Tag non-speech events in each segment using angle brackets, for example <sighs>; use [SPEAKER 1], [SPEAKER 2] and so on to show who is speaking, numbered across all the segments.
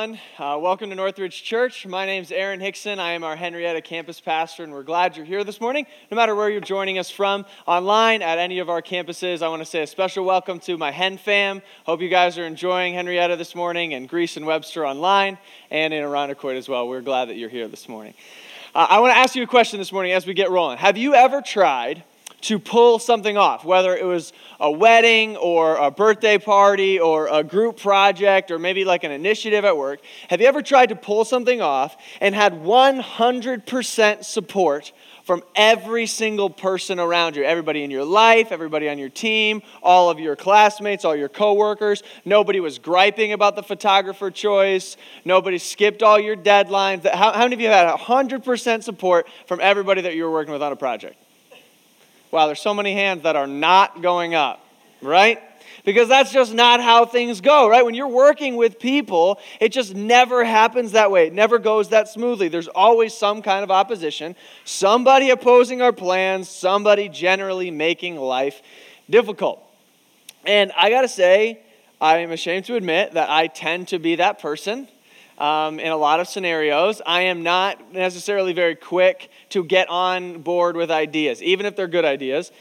[SPEAKER 1] everyone. Uh, welcome to Northridge Church. My name is Aaron Hickson. I am our Henrietta campus pastor, and we're glad you're here this morning. No matter where you're joining us from, online, at any of our campuses, I want to say a special welcome to my Hen fam. Hope you guys are enjoying Henrietta this morning, and Greece and Webster online, and in Irondequoit as well. We're glad that you're here this morning. Uh, I want to ask you a question this morning as we get rolling. Have you ever tried to pull something off, whether it was a wedding or a birthday party or a group project or maybe like an initiative at work. Have you ever tried to pull something off and had 100% support from every single person around you? Everybody in your life, everybody on your team, all of your classmates, all your coworkers. Nobody was griping about the photographer choice. Nobody skipped all your deadlines. How, how many of you had 100% support from everybody that you were working with on a project? Wow, there's so many hands that are not going up, right? Because that's just not how things go, right? When you're working with people, it just never happens that way. It never goes that smoothly. There's always some kind of opposition, somebody opposing our plans, somebody generally making life difficult. And I got to say, I am ashamed to admit that I tend to be that person um, in a lot of scenarios. I am not necessarily very quick to get on board with ideas, even if they're good ideas.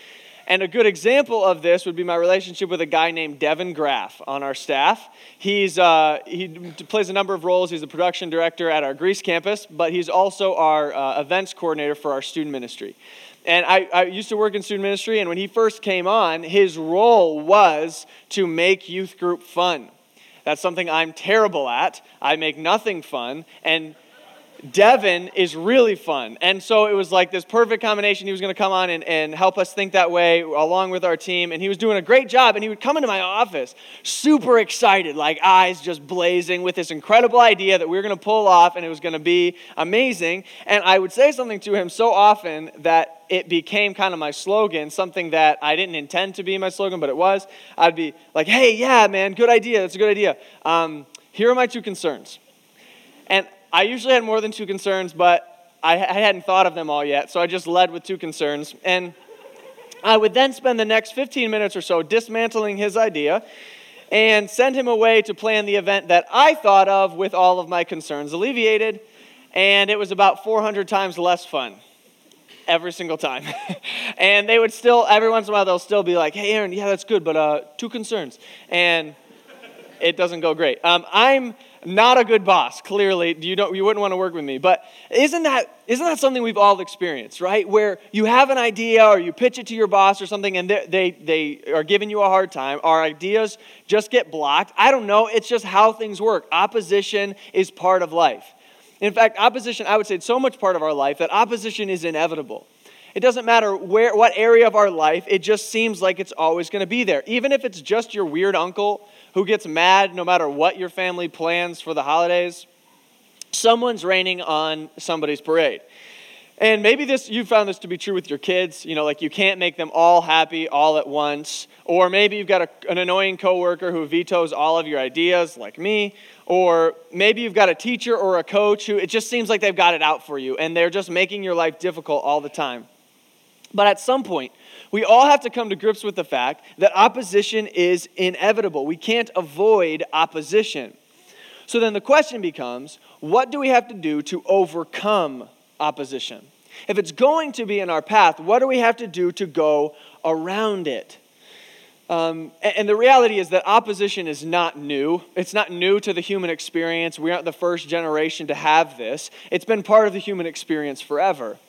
[SPEAKER 1] And a good example of this would be my relationship with a guy named Devin Graff on our staff. He's, uh, he plays a number of roles. He's the production director at our Greece campus, but he's also our uh, events coordinator for our student ministry. And I, I, used to work in student ministry, and when he first came on, his role was to make youth group fun. That's something I'm terrible at. I make nothing fun. And Devin is really fun. And so it was like this perfect combination. He was going to come on and, and help us think that way along with our team. And he was doing a great job. And he would come into my office super excited, like eyes just blazing with this incredible idea that we were going to pull off and it was going to be amazing. And I would say something to him so often that it became kind of my slogan, something that I didn't intend to be my slogan, but it was. I'd be like, hey, yeah, man, good idea. That's a good idea. Um, here are my two concerns. And I usually had more than two concerns, but I, hadn't thought of them all yet, so I just led with two concerns. And I would then spend the next 15 minutes or so dismantling his idea and send him away to plan the event that I thought of with all of my concerns alleviated. And it was about 400 times less fun every single time. <laughs> and they would still, every once in a while, they'll still be like, hey, Aaron, yeah, that's good, but uh, two concerns. And it doesn't go great. Um, I'm not a good boss clearly. You don't you wouldn't want to work with me. But isn't that isn't that something we've all experienced right? Where you have an idea or you pitch it to your boss or something and they they, they are giving you a hard time. Our ideas just get blocked. I don't know. It's just how things work. Opposition is part of life. In fact opposition i would say it's so much part of our life that opposition is inevitable. It doesn't matter where what area of our life it just seems like it's always going to be there. Even if it's just your weird uncle who gets mad no matter what your family plans for the holidays? Someone's raining on somebody's parade. And maybe this you found this to be true with your kids, you know, like you can't make them all happy all at once, or maybe you've got a, an annoying coworker who vetoes all of your ideas like me, or maybe you've got a teacher or a coach who it just seems like they've got it out for you and they're just making your life difficult all the time. But at some point, we all have to come to grips with the fact that opposition is inevitable. We can't avoid opposition. So then the question becomes what do we have to do to overcome opposition? If it's going to be in our path, what do we have to do to go around it? Um, and the reality is that opposition is not new. It's not new to the human experience. We aren't the first generation to have this. It's been part of the human experience forever.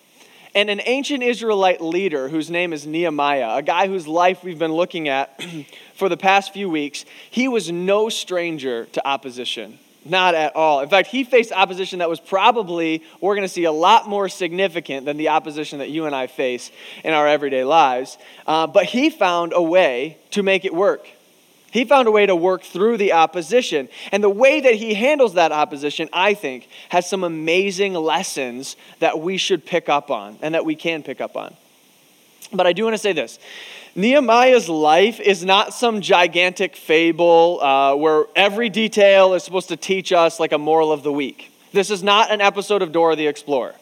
[SPEAKER 1] And an ancient Israelite leader whose name is Nehemiah, a guy whose life we've been looking at <clears throat> for the past few weeks, he was no stranger to opposition. Not at all. In fact, he faced opposition that was probably, we're going to see, a lot more significant than the opposition that you and I face in our everyday lives. Uh, but he found a way to make it work. He found a way to work through the opposition. And the way that he handles that opposition, I think, has some amazing lessons that we should pick up on and that we can pick up on. But I do want to say this Nehemiah's life is not some gigantic fable uh, where every detail is supposed to teach us like a moral of the week. This is not an episode of Dora the Explorer.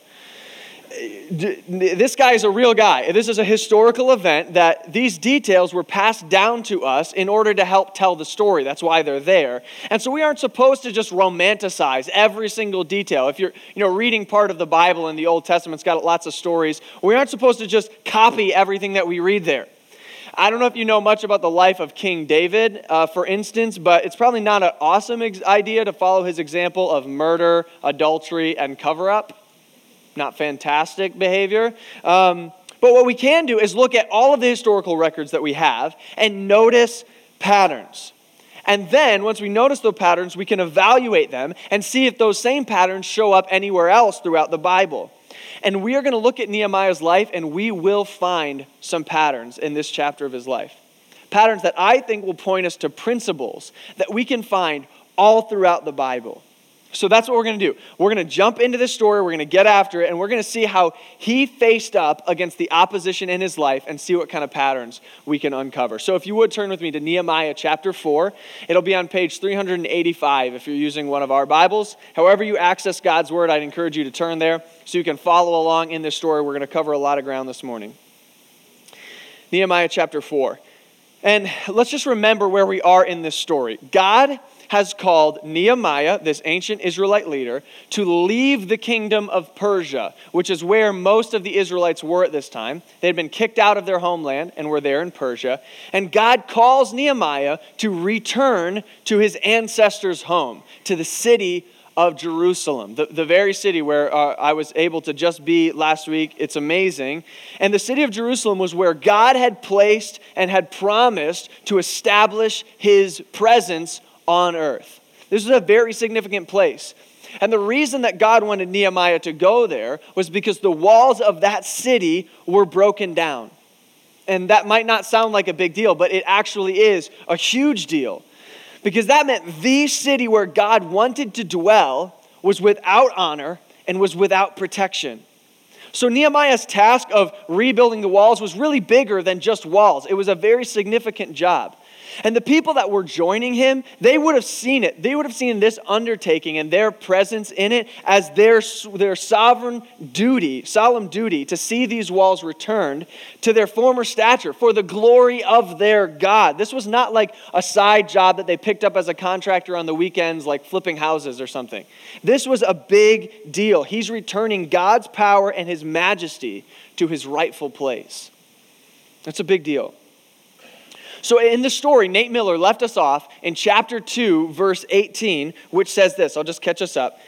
[SPEAKER 1] This guy is a real guy. This is a historical event that these details were passed down to us in order to help tell the story. That's why they're there. And so we aren't supposed to just romanticize every single detail. If you're, you know, reading part of the Bible in the Old Testament, it's got lots of stories. We aren't supposed to just copy everything that we read there. I don't know if you know much about the life of King David, uh, for instance, but it's probably not an awesome ex- idea to follow his example of murder, adultery, and cover up not fantastic behavior. Um, but what we can do is look at all of the historical records that we have and notice patterns. And then, once we notice those patterns, we can evaluate them and see if those same patterns show up anywhere else throughout the Bible. And we are going to look at Nehemiah's life and we will find some patterns in this chapter of his life. Patterns that I think will point us to principles that we can find all throughout the Bible. So that's what we're going to do. We're going to jump into this story, we're going to get after it, and we're going to see how he faced up against the opposition in his life and see what kind of patterns we can uncover. So if you would turn with me to Nehemiah chapter 4, it'll be on page 385 if you're using one of our Bibles. However, you access God's Word, I'd encourage you to turn there so you can follow along in this story. We're going to cover a lot of ground this morning. Nehemiah chapter 4. And let's just remember where we are in this story. God has called Nehemiah, this ancient Israelite leader, to leave the kingdom of Persia, which is where most of the Israelites were at this time. They had been kicked out of their homeland and were there in Persia. And God calls Nehemiah to return to his ancestors' home, to the city of Jerusalem, the, the very city where uh, I was able to just be last week. It's amazing. And the city of Jerusalem was where God had placed and had promised to establish his presence on earth. This was a very significant place. And the reason that God wanted Nehemiah to go there was because the walls of that city were broken down. And that might not sound like a big deal, but it actually is a huge deal. Because that meant the city where God wanted to dwell was without honor and was without protection. So Nehemiah's task of rebuilding the walls was really bigger than just walls, it was a very significant job. And the people that were joining him, they would have seen it. They would have seen this undertaking and their presence in it as their, their sovereign duty, solemn duty, to see these walls returned to their former stature for the glory of their God. This was not like a side job that they picked up as a contractor on the weekends, like flipping houses or something. This was a big deal. He's returning God's power and his majesty to his rightful place. That's a big deal. So, in the story, Nehemiah left us off in chapter 2, verse 18, which says this. I'll just catch us up.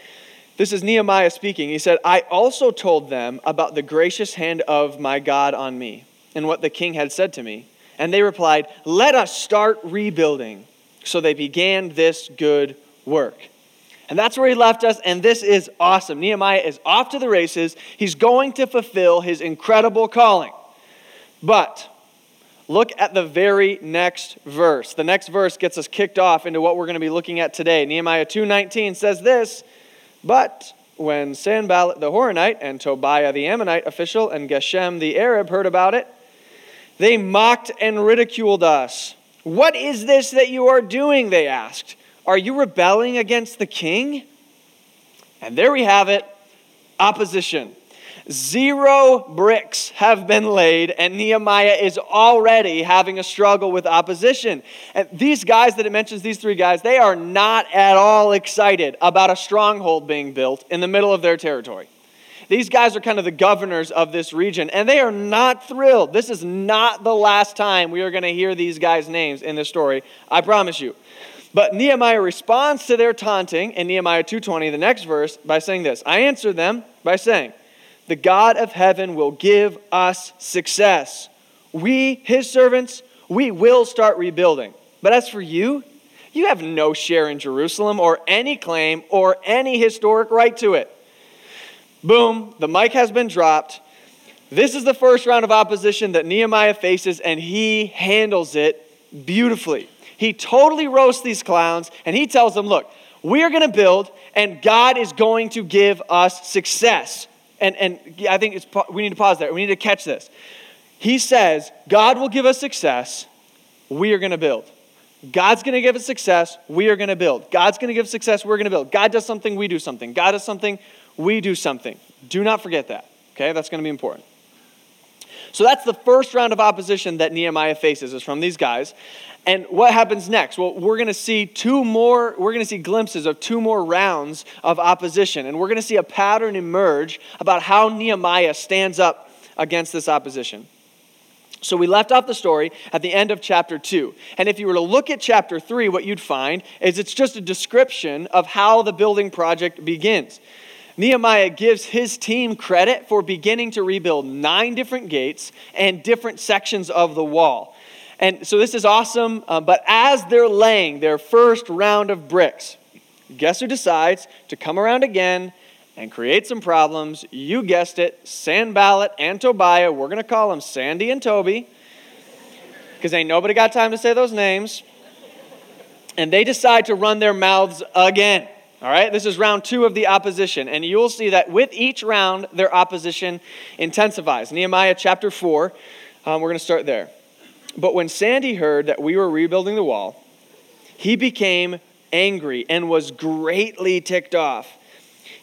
[SPEAKER 1] This is Nehemiah speaking. He said, I also told them about the gracious hand of my God on me and what the king had said to me. And they replied, Let us start rebuilding. So they began this good work. And that's where he left us, and this is awesome. Nehemiah is off to the races. He's going to fulfill his incredible calling. But Look at the very next verse. The next verse gets us kicked off into what we're going to be looking at today. Nehemiah 2:19 says this, "But when Sanballat the Horonite and Tobiah the Ammonite official and Geshem the Arab heard about it, they mocked and ridiculed us. What is this that you are doing? They asked. Are you rebelling against the king? And there we have it opposition. Zero bricks have been laid, and Nehemiah is already having a struggle with opposition. And these guys that it mentions, these three guys, they are not at all excited about a stronghold being built in the middle of their territory. These guys are kind of the governors of this region, and they are not thrilled. This is not the last time we are going to hear these guys' names in this story, I promise you. But Nehemiah responds to their taunting in Nehemiah 2:20, the next verse, by saying this. I answered them by saying, the God of heaven will give us success. We, his servants, we will start rebuilding. But as for you, you have no share in Jerusalem or any claim or any historic right to it. Boom, the mic has been dropped. This is the first round of opposition that Nehemiah faces, and he handles it beautifully. He totally roasts these clowns, and he tells them, Look, we are going to build, and God is going to give us success and, and I think it's, we need to pause there. We need to catch this. He says, God will give us success. We are going to build. God's going to give us success. We are going to build. God's going to give success. We're going to build. God does something. We do something. God does something. We do something. Do not forget that. Okay, that's going to be important. So that's the first round of opposition that Nehemiah faces is from these guys. And what happens next? Well, we're going to see two more, we're going to see glimpses of two more rounds of opposition. And we're going to see a pattern emerge about how Nehemiah stands up against this opposition. So we left off the story at the end of chapter 2. And if you were to look at chapter 3, what you'd find is it's just a description of how the building project begins. Nehemiah gives his team credit for beginning to rebuild nine different gates and different sections of the wall. And so this is awesome, uh, but as they're laying their first round of bricks, guess who decides to come around again and create some problems? You guessed it, Sanballat and Tobiah. We're going to call them Sandy and Toby because ain't nobody got time to say those names. And they decide to run their mouths again. All right, this is round two of the opposition, and you'll see that with each round, their opposition intensifies. Nehemiah chapter 4, um, we're going to start there. But when Sandy heard that we were rebuilding the wall, he became angry and was greatly ticked off.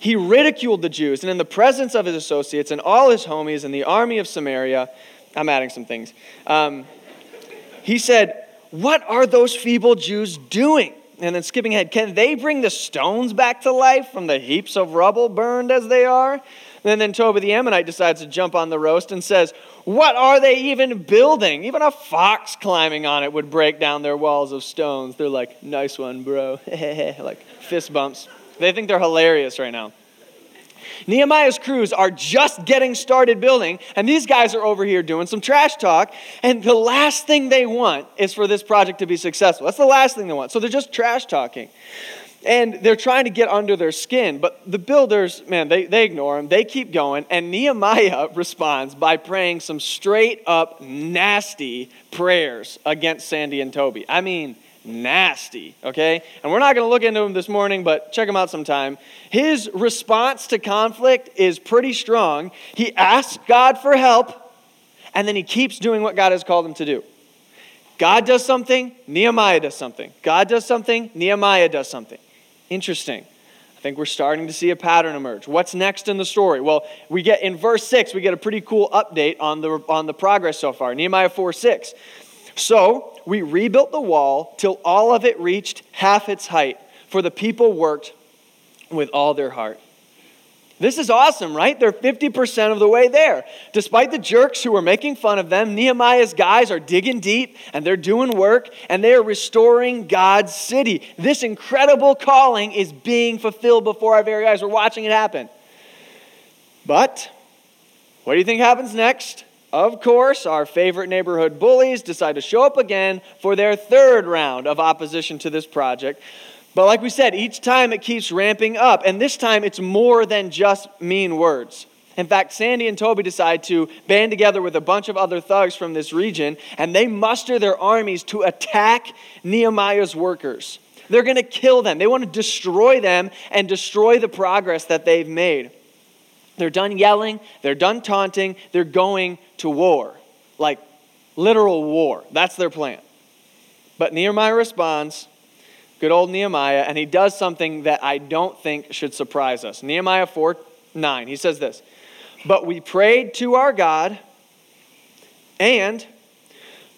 [SPEAKER 1] He ridiculed the Jews, and in the presence of his associates and all his homies and the army of Samaria, I'm adding some things. Um, he said, What are those feeble Jews doing? And then skipping ahead, can they bring the stones back to life from the heaps of rubble burned as they are? And then Toby the Ammonite decides to jump on the roast and says, What are they even building? Even a fox climbing on it would break down their walls of stones. They're like, Nice one, bro. <laughs> like fist bumps. They think they're hilarious right now. Nehemiah's crews are just getting started building, and these guys are over here doing some trash talk. And the last thing they want is for this project to be successful. That's the last thing they want. So they're just trash talking. And they're trying to get under their skin. But the builders, man, they, they ignore them. They keep going. And Nehemiah <laughs> responds by praying some straight up nasty prayers against Sandy and Toby. I mean, nasty, okay? And we're not going to look into him this morning, but check him out sometime. His response to conflict is pretty strong. He asks God for help, and then he keeps doing what God has called him to do. God does something, Nehemiah does something. God does something, Nehemiah does something. Interesting. I think we're starting to see a pattern emerge. What's next in the story? Well, we get in verse 6, we get a pretty cool update on the, on the progress so far. Nehemiah 4 6. So we rebuilt the wall till all of it reached half its height, for the people worked with all their heart. This is awesome, right? They're 50% of the way there. Despite the jerks who were making fun of them, Nehemiah's guys are digging deep and they're doing work and they are restoring God's city. This incredible calling is being fulfilled before our very eyes. We're watching it happen. But what do you think happens next? Of course, our favorite neighborhood bullies decide to show up again for their third round of opposition to this project. But like we said, each time it keeps ramping up, and this time it's more than just mean words. In fact, Sandy and Toby decide to band together with a bunch of other thugs from this region, and they muster their armies to attack Nehemiah's workers. They're going to kill them. They want to destroy them and destroy the progress that they've made. They're done yelling, they're done taunting, they're going to war. Like literal war. That's their plan. But Nehemiah responds, good old Nehemiah, and he does something that I don't think should surprise us. Nehemiah 4 9, he says this But we prayed to our God and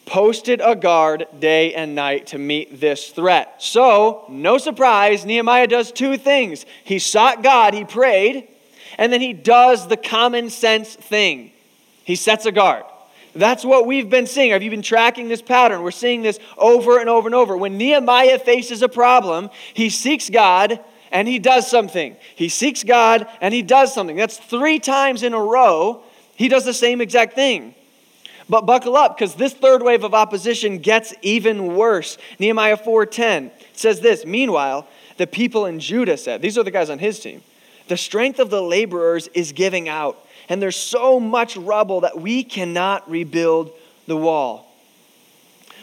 [SPEAKER 1] posted a guard day and night to meet this threat. So, no surprise, Nehemiah does two things. He sought God, he prayed, and then he does the common sense thing he sets a guard. That's what we've been seeing. Have you been tracking this pattern? We're seeing this over and over and over. When Nehemiah faces a problem, he seeks God and he does something. He seeks God and he does something. That's three times in a row, he does the same exact thing. But buckle up because this third wave of opposition gets even worse. Nehemiah 4:10 says this, "Meanwhile, the people in Judah said, these are the guys on his team. The strength of the laborers is giving out, and there's so much rubble that we cannot rebuild the wall.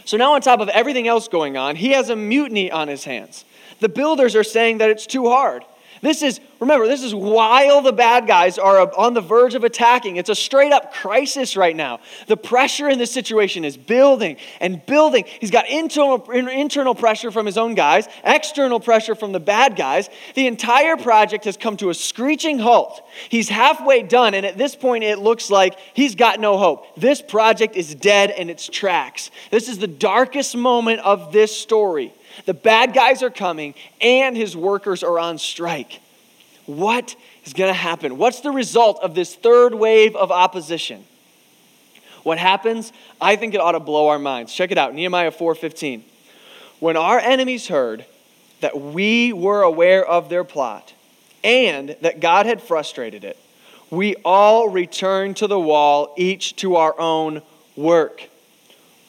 [SPEAKER 1] So now, on top of everything else going on, he has a mutiny on his hands. The builders are saying that it's too hard. This is, remember, this is while the bad guys are on the verge of attacking. It's a straight up crisis right now. The pressure in this situation is building and building. He's got internal, internal pressure from his own guys, external pressure from the bad guys. The entire project has come to a screeching halt. He's halfway done, and at this point, it looks like he's got no hope. This project is dead in its tracks. This is the darkest moment of this story. The bad guys are coming, and his workers are on strike. What is going to happen? What's the result of this third wave of opposition? What happens? I think it ought to blow our minds. Check it out, Nehemiah 4:15. When our enemies heard that we were aware of their plot and that God had frustrated it, we all returned to the wall, each to our own work.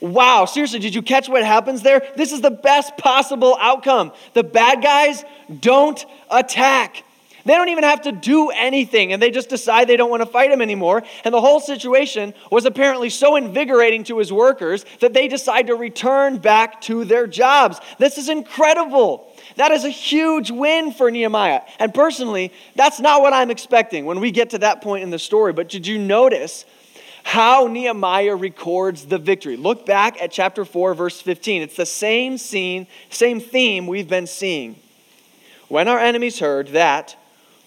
[SPEAKER 1] Wow, seriously, did you catch what happens there? This is the best possible outcome. The bad guys don't attack. They don't even have to do anything, and they just decide they don't want to fight him anymore. And the whole situation was apparently so invigorating to his workers that they decide to return back to their jobs. This is incredible. That is a huge win for Nehemiah. And personally, that's not what I'm expecting when we get to that point in the story. But did you notice how Nehemiah records the victory. Look back at chapter 4, verse 15. It's the same scene, same theme we've been seeing. When our enemies heard that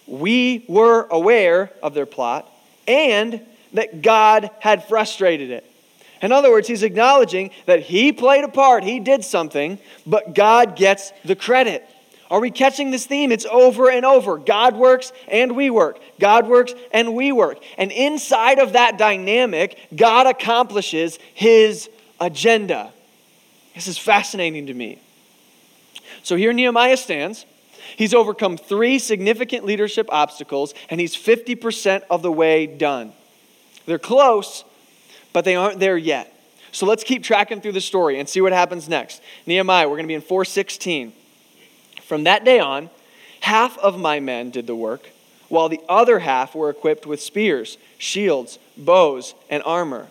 [SPEAKER 1] we were aware of their plot and that God had frustrated it. In other words, he's acknowledging that he played a part, he did something, but God gets the credit. Are we catching this theme? It's over and over. God works and we work. God works and we work. And inside of that dynamic, God accomplishes his agenda. This is fascinating to me. So here Nehemiah stands. He's overcome three significant leadership obstacles, and he's 50% of the way done. They're close, but they aren't there yet. So let's keep tracking through the story and see what happens next. Nehemiah, we're going to be in 416. From that day on, half of my men did the work, while the other half were equipped with spears, shields, bows, and armor.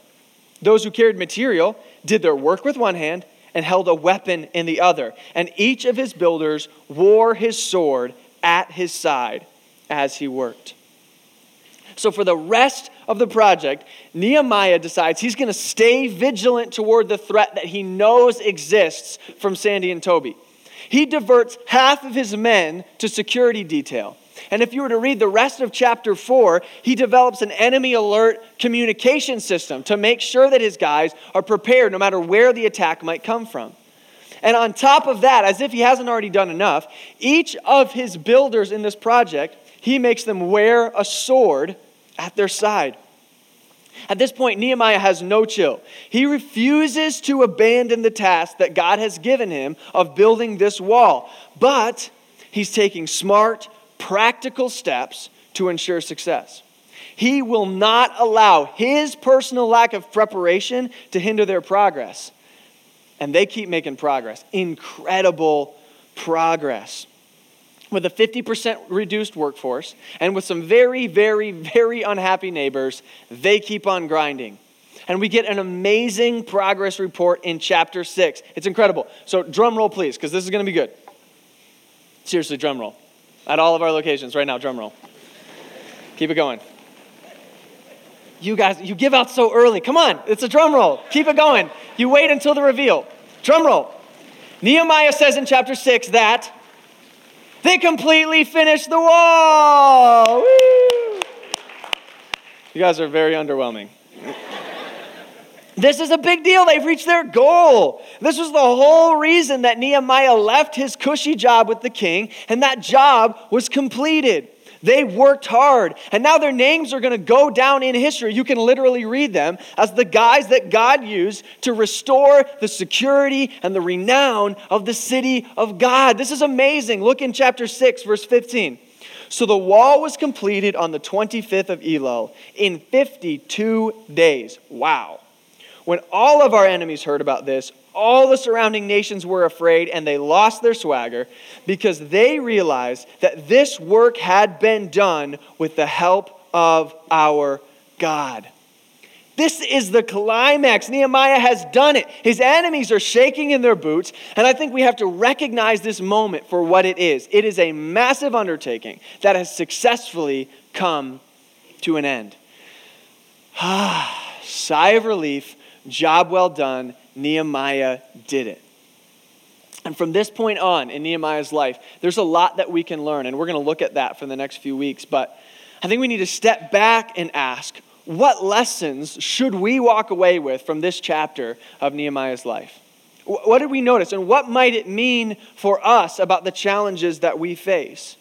[SPEAKER 1] Those who carried material did their work with one hand and held a weapon in the other, and each of his builders wore his sword at his side as he worked. So, for the rest of the project, Nehemiah decides he's going to stay vigilant toward the threat that he knows exists from Sandy and Toby he diverts half of his men to security detail. And if you were to read the rest of chapter 4, he develops an enemy alert communication system to make sure that his guys are prepared no matter where the attack might come from. And on top of that, as if he hasn't already done enough, each of his builders in this project, he makes them wear a sword at their side. At this point, Nehemiah has no chill. He refuses to abandon the task that God has given him of building this wall, but he's taking smart, practical steps to ensure success. He will not allow his personal lack of preparation to hinder their progress. And they keep making progress, incredible progress with a 50% reduced workforce and with some very, very, very unhappy neighbors, they keep on grinding. And we get an amazing progress report in chapter 6. It's incredible. So, drum roll, please, because this is going to be good. Seriously, drum roll. At all of our locations right now, drum roll. Keep it going. You guys, you give out so early. Come on, it's a drum roll. Keep it going. You wait until the reveal. Drum roll. Nehemiah says in chapter 6 that they completely finished the wall. Woo! You guys are very underwhelming. This is a big deal. They've reached their goal. This was the whole reason that Nehemiah left his cushy job with the king, and that job was completed. They worked hard, and now their names are going to go down in history. You can literally read them as the guys that God used to restore the security and the renown of the city of God. This is amazing. Look in chapter 6, verse 15. So the wall was completed on the 25th of Elul in 52 days. Wow. When all of our enemies heard about this, all the surrounding nations were afraid and they lost their swagger because they realized that this work had been done with the help of our God. This is the climax. Nehemiah has done it. His enemies are shaking in their boots, and I think we have to recognize this moment for what it is. It is a massive undertaking that has successfully come to an end. Ah, <sighs> sigh of relief, job well done. Nehemiah did it. And from this point on in Nehemiah's life, there's a lot that we can learn, and we're going to look at that for the next few weeks. But I think we need to step back and ask what lessons should we walk away with from this chapter of Nehemiah's life? What did we notice, and what might it mean for us about the challenges that we face?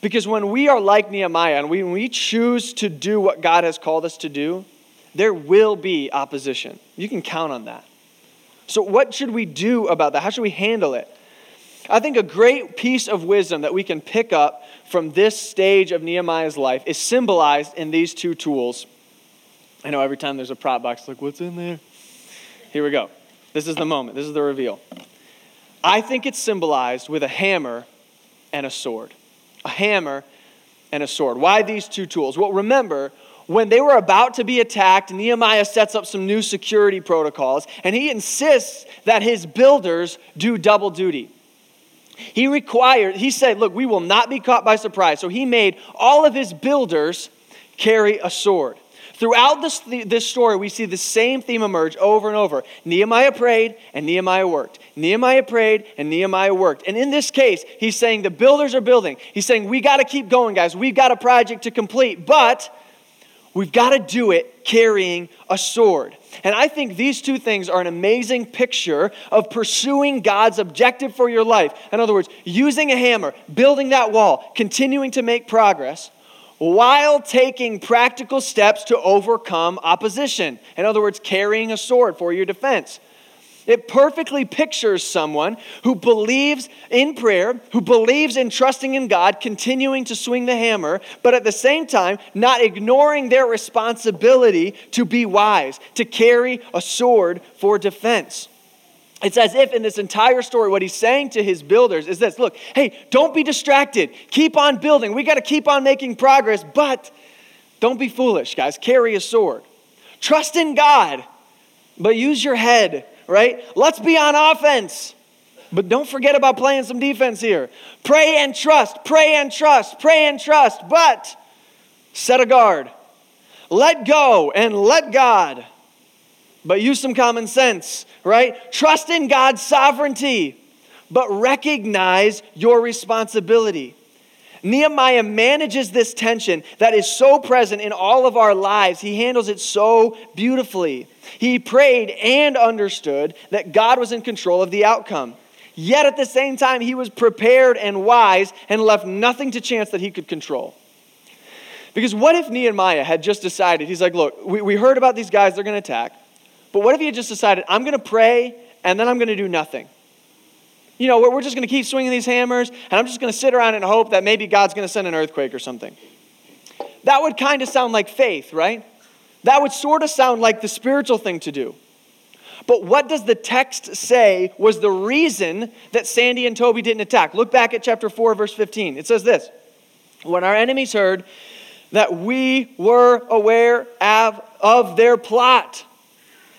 [SPEAKER 1] Because when we are like Nehemiah and when we choose to do what God has called us to do, there will be opposition. You can count on that. So, what should we do about that? How should we handle it? I think a great piece of wisdom that we can pick up from this stage of Nehemiah's life is symbolized in these two tools. I know every time there's a prop box, like, what's in there? Here we go. This is the moment, this is the reveal. I think it's symbolized with a hammer and a sword. A hammer and a sword. Why these two tools? Well, remember, when they were about to be attacked, Nehemiah sets up some new security protocols, and he insists that his builders do double duty. He required, he said, Look, we will not be caught by surprise. So he made all of his builders carry a sword. Throughout this, this story, we see the same theme emerge over and over. Nehemiah prayed and Nehemiah worked. Nehemiah prayed and Nehemiah worked. And in this case, he's saying the builders are building. He's saying, We got to keep going, guys. We've got a project to complete. But We've got to do it carrying a sword. And I think these two things are an amazing picture of pursuing God's objective for your life. In other words, using a hammer, building that wall, continuing to make progress while taking practical steps to overcome opposition. In other words, carrying a sword for your defense. It perfectly pictures someone who believes in prayer, who believes in trusting in God, continuing to swing the hammer, but at the same time, not ignoring their responsibility to be wise, to carry a sword for defense. It's as if in this entire story, what he's saying to his builders is this look, hey, don't be distracted. Keep on building. We got to keep on making progress, but don't be foolish, guys. Carry a sword. Trust in God, but use your head right? Let's be on offense. But don't forget about playing some defense here. Pray and trust, pray and trust, pray and trust, but set a guard. Let go and let God. But use some common sense, right? Trust in God's sovereignty, but recognize your responsibility. Nehemiah manages this tension that is so present in all of our lives. He handles it so beautifully. He prayed and understood that God was in control of the outcome. Yet at the same time, he was prepared and wise and left nothing to chance that he could control. Because what if Nehemiah had just decided, he's like, look, we, we heard about these guys, they're going to attack. But what if he had just decided, I'm going to pray and then I'm going to do nothing? You know, we're just going to keep swinging these hammers and I'm just going to sit around and hope that maybe God's going to send an earthquake or something. That would kind of sound like faith, right? That would sort of sound like the spiritual thing to do. But what does the text say was the reason that Sandy and Toby didn't attack? Look back at chapter 4, verse 15. It says this When our enemies heard that we were aware of, of their plot,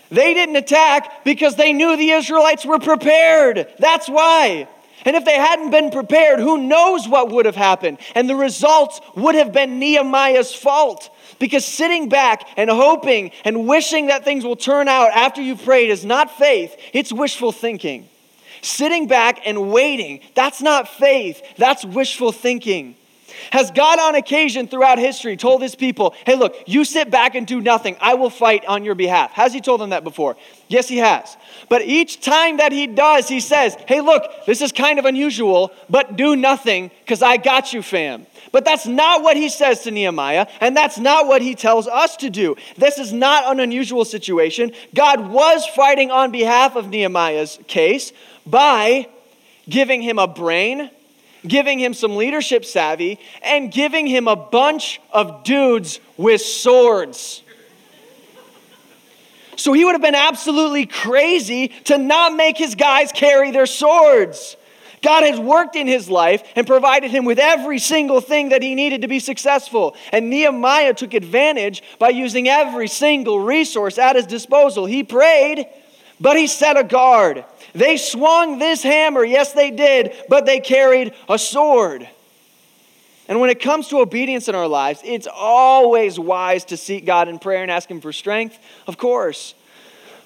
[SPEAKER 1] they didn't attack because they knew the Israelites were prepared. That's why. And if they hadn't been prepared, who knows what would have happened? And the results would have been Nehemiah's fault. Because sitting back and hoping and wishing that things will turn out after you've prayed is not faith, it's wishful thinking. Sitting back and waiting, that's not faith, that's wishful thinking. Has God on occasion throughout history told his people, hey, look, you sit back and do nothing, I will fight on your behalf? Has he told them that before? Yes, he has. But each time that he does, he says, hey, look, this is kind of unusual, but do nothing because I got you, fam. But that's not what he says to Nehemiah, and that's not what he tells us to do. This is not an unusual situation. God was fighting on behalf of Nehemiah's case by giving him a brain, giving him some leadership savvy, and giving him a bunch of dudes with swords. So he would have been absolutely crazy to not make his guys carry their swords. God has worked in his life and provided him with every single thing that he needed to be successful. And Nehemiah took advantage by using every single resource at his disposal. He prayed, but he set a guard. They swung this hammer, yes, they did, but they carried a sword. And when it comes to obedience in our lives, it's always wise to seek God in prayer and ask Him for strength, of course.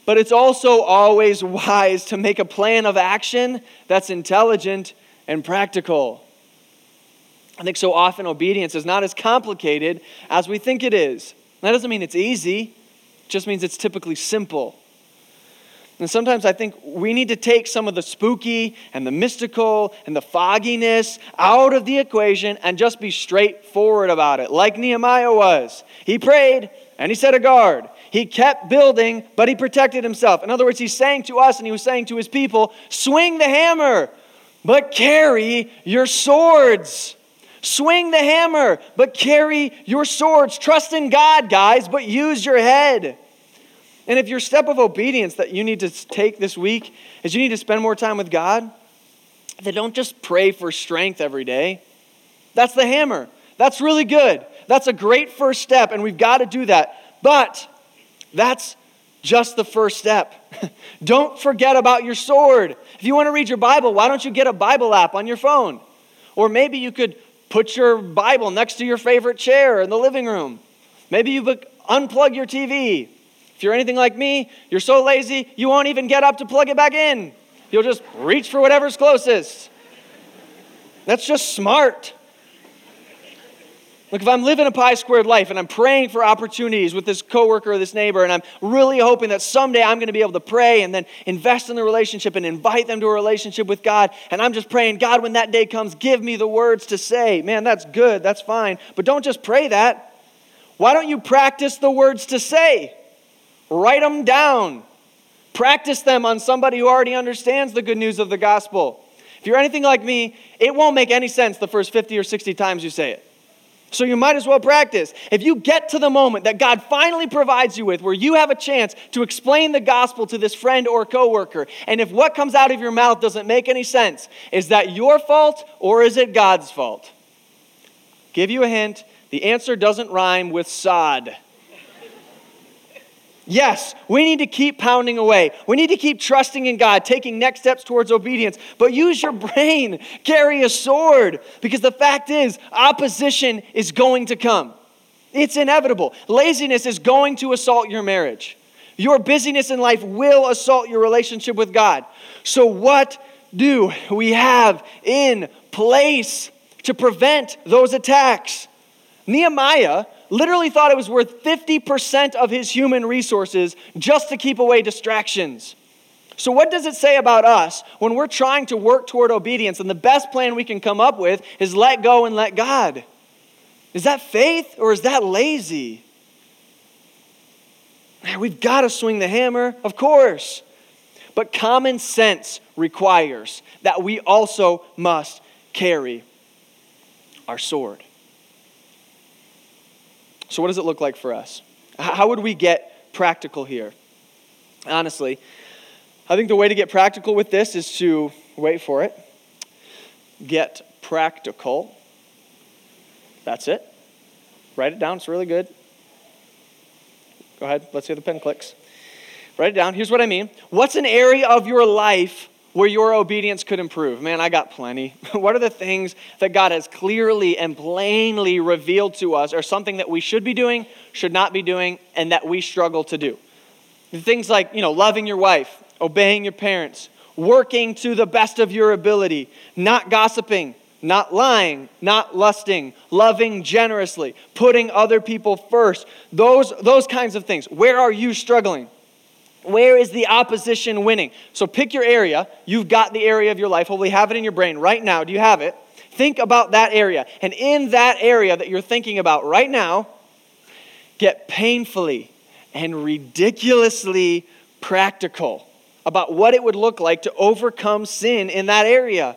[SPEAKER 1] But it's also always <laughs> wise to make a plan of action that's intelligent and practical. I think so often obedience is not as complicated as we think it is. That doesn't mean it's easy, it just means it's typically simple. And sometimes I think we need to take some of the spooky and the mystical and the fogginess out of the equation and just be straightforward about it, like Nehemiah was. He prayed and he set a guard. He kept building, but he protected himself. In other words, he's saying to us and he was saying to his people swing the hammer, but carry your swords. Swing the hammer, but carry your swords. Trust in God, guys, but use your head. And if your step of obedience that you need to take this week is you need to spend more time with God, then don't just pray for strength every day. That's the hammer. That's really good. That's a great first step, and we've got to do that. But that's just the first step. <laughs> don't forget about your sword. If you want to read your Bible, why don't you get a Bible app on your phone? Or maybe you could put your Bible next to your favorite chair in the living room. Maybe you unplug your TV if you're anything like me, you're so lazy, you won't even get up to plug it back in. You'll just reach for whatever's closest. That's just smart. Look, if I'm living a pi squared life and I'm praying for opportunities with this coworker or this neighbor, and I'm really hoping that someday I'm going to be able to pray and then invest in the relationship and invite them to a relationship with God, and I'm just praying, God, when that day comes, give me the words to say. Man, that's good, that's fine. But don't just pray that. Why don't you practice the words to say? Write them down. Practice them on somebody who already understands the good news of the gospel. If you're anything like me, it won't make any sense the first 50 or 60 times you say it. So you might as well practice. If you get to the moment that God finally provides you with where you have a chance to explain the gospel to this friend or coworker, and if what comes out of your mouth doesn't make any sense, is that your fault or is it God's fault? Give you a hint. The answer doesn't rhyme with sod. Yes, we need to keep pounding away. We need to keep trusting in God, taking next steps towards obedience. But use your brain, <laughs> carry a sword, because the fact is, opposition is going to come. It's inevitable. Laziness is going to assault your marriage. Your busyness in life will assault your relationship with God. So, what do we have in place to prevent those attacks? Nehemiah literally thought it was worth 50% of his human resources just to keep away distractions. So, what does it say about us when we're trying to work toward obedience and the best plan we can come up with is let go and let God? Is that faith or is that lazy? We've got to swing the hammer, of course. But common sense requires that we also must carry our sword. So, what does it look like for us? How would we get practical here? Honestly, I think the way to get practical with this is to wait for it, get practical. That's it. Write it down, it's really good. Go ahead, let's see if the pen clicks. Write it down. Here's what I mean. What's an area of your life where your obedience could improve? Man, I got plenty. <laughs> what are the things that God has clearly and plainly revealed to us are something that we should be doing, should not be doing, and that we struggle to do? Things like, you know, loving your wife, obeying your parents, working to the best of your ability, not gossiping, not lying, not lusting, loving generously, putting other people first. Those, those kinds of things. Where are you struggling? Where is the opposition winning? So pick your area. You've got the area of your life. Hopefully, have it in your brain right now. Do you have it? Think about that area. And in that area that you're thinking about right now, get painfully and ridiculously practical about what it would look like to overcome sin in that area.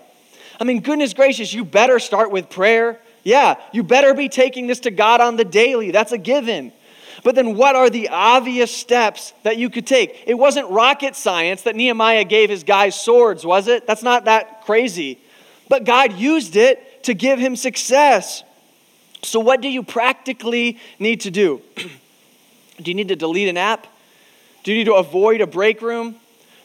[SPEAKER 1] I mean, goodness gracious, you better start with prayer. Yeah, you better be taking this to God on the daily. That's a given. But then, what are the obvious steps that you could take? It wasn't rocket science that Nehemiah gave his guys swords, was it? That's not that crazy. but God used it to give him success. So, what do you practically need to do? <clears throat> do you need to delete an app? Do you need to avoid a break room?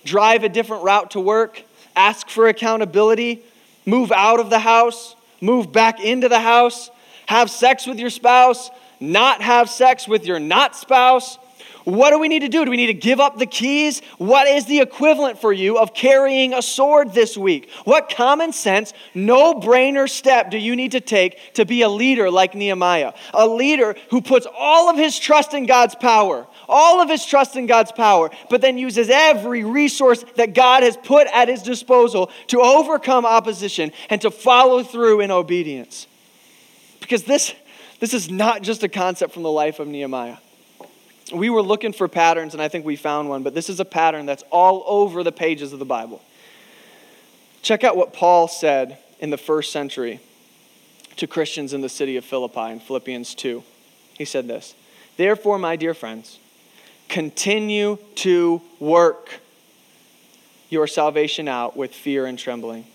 [SPEAKER 1] Drive a different route to work? Ask for accountability? Move out of the house? Move back into the house? Have sex with your spouse? Not have sex with your not spouse? What do we need to do? Do we need to give up the keys? What is the equivalent for you of carrying a sword this week? What common sense, no brainer step do you need to take to be a leader like Nehemiah? A leader who puts all of his trust in God's power, all of his trust in God's power, but then uses every resource that God has put at his disposal to overcome opposition and to follow through in obedience. Because this, this is not just a concept from the life of Nehemiah we were looking for patterns, and I think we found one, but this is a pattern that's all over the pages of the Bible. Check out what Paul said in the first century to Christians in the city of Philippi in Philippians 2. He said this Therefore, my dear friends, continue to work your salvation out with fear and trembling.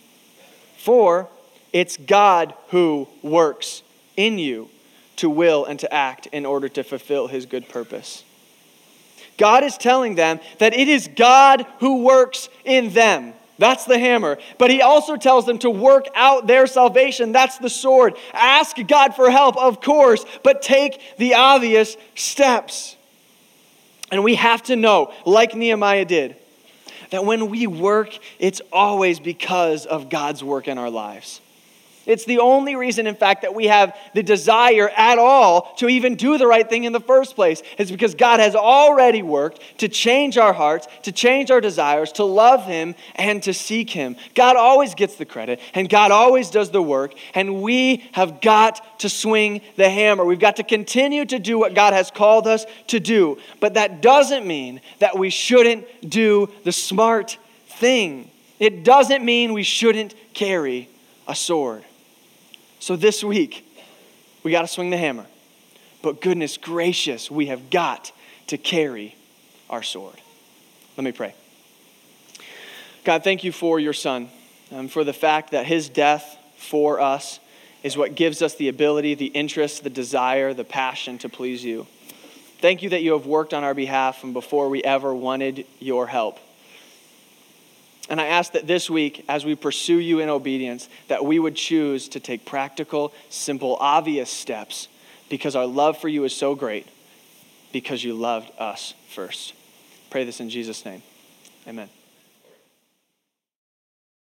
[SPEAKER 1] For it's God who works in you to will and to act in order to fulfill his good purpose. God is telling them that it is God who works in them. That's the hammer. But he also tells them to work out their salvation. That's the sword. Ask God for help, of course, but take the obvious steps. And we have to know, like Nehemiah did, that when we work, it's always because of God's work in our lives. It's the only reason, in fact, that we have the desire at all to even do the right thing in the first place. It's because God has already worked to change our hearts, to change our desires, to love Him, and to seek Him. God always gets the credit, and God always does the work, and we have got to swing the hammer. We've got to continue to do what God has called us to do. But that doesn't mean that we shouldn't do the smart thing. It doesn't mean we shouldn't carry a sword. So this week, we got to swing the hammer. But goodness gracious, we have got to carry our sword. Let me pray. God, thank you for your son, um, for the fact that his death for us is what gives us the ability, the interest, the desire, the passion to please you. Thank you that you have worked on our behalf from before we ever wanted your help. And I ask that this week, as we pursue you in obedience, that we would choose to take practical, simple, obvious steps because our love for you is so great, because you loved us first. Pray this in Jesus' name. Amen.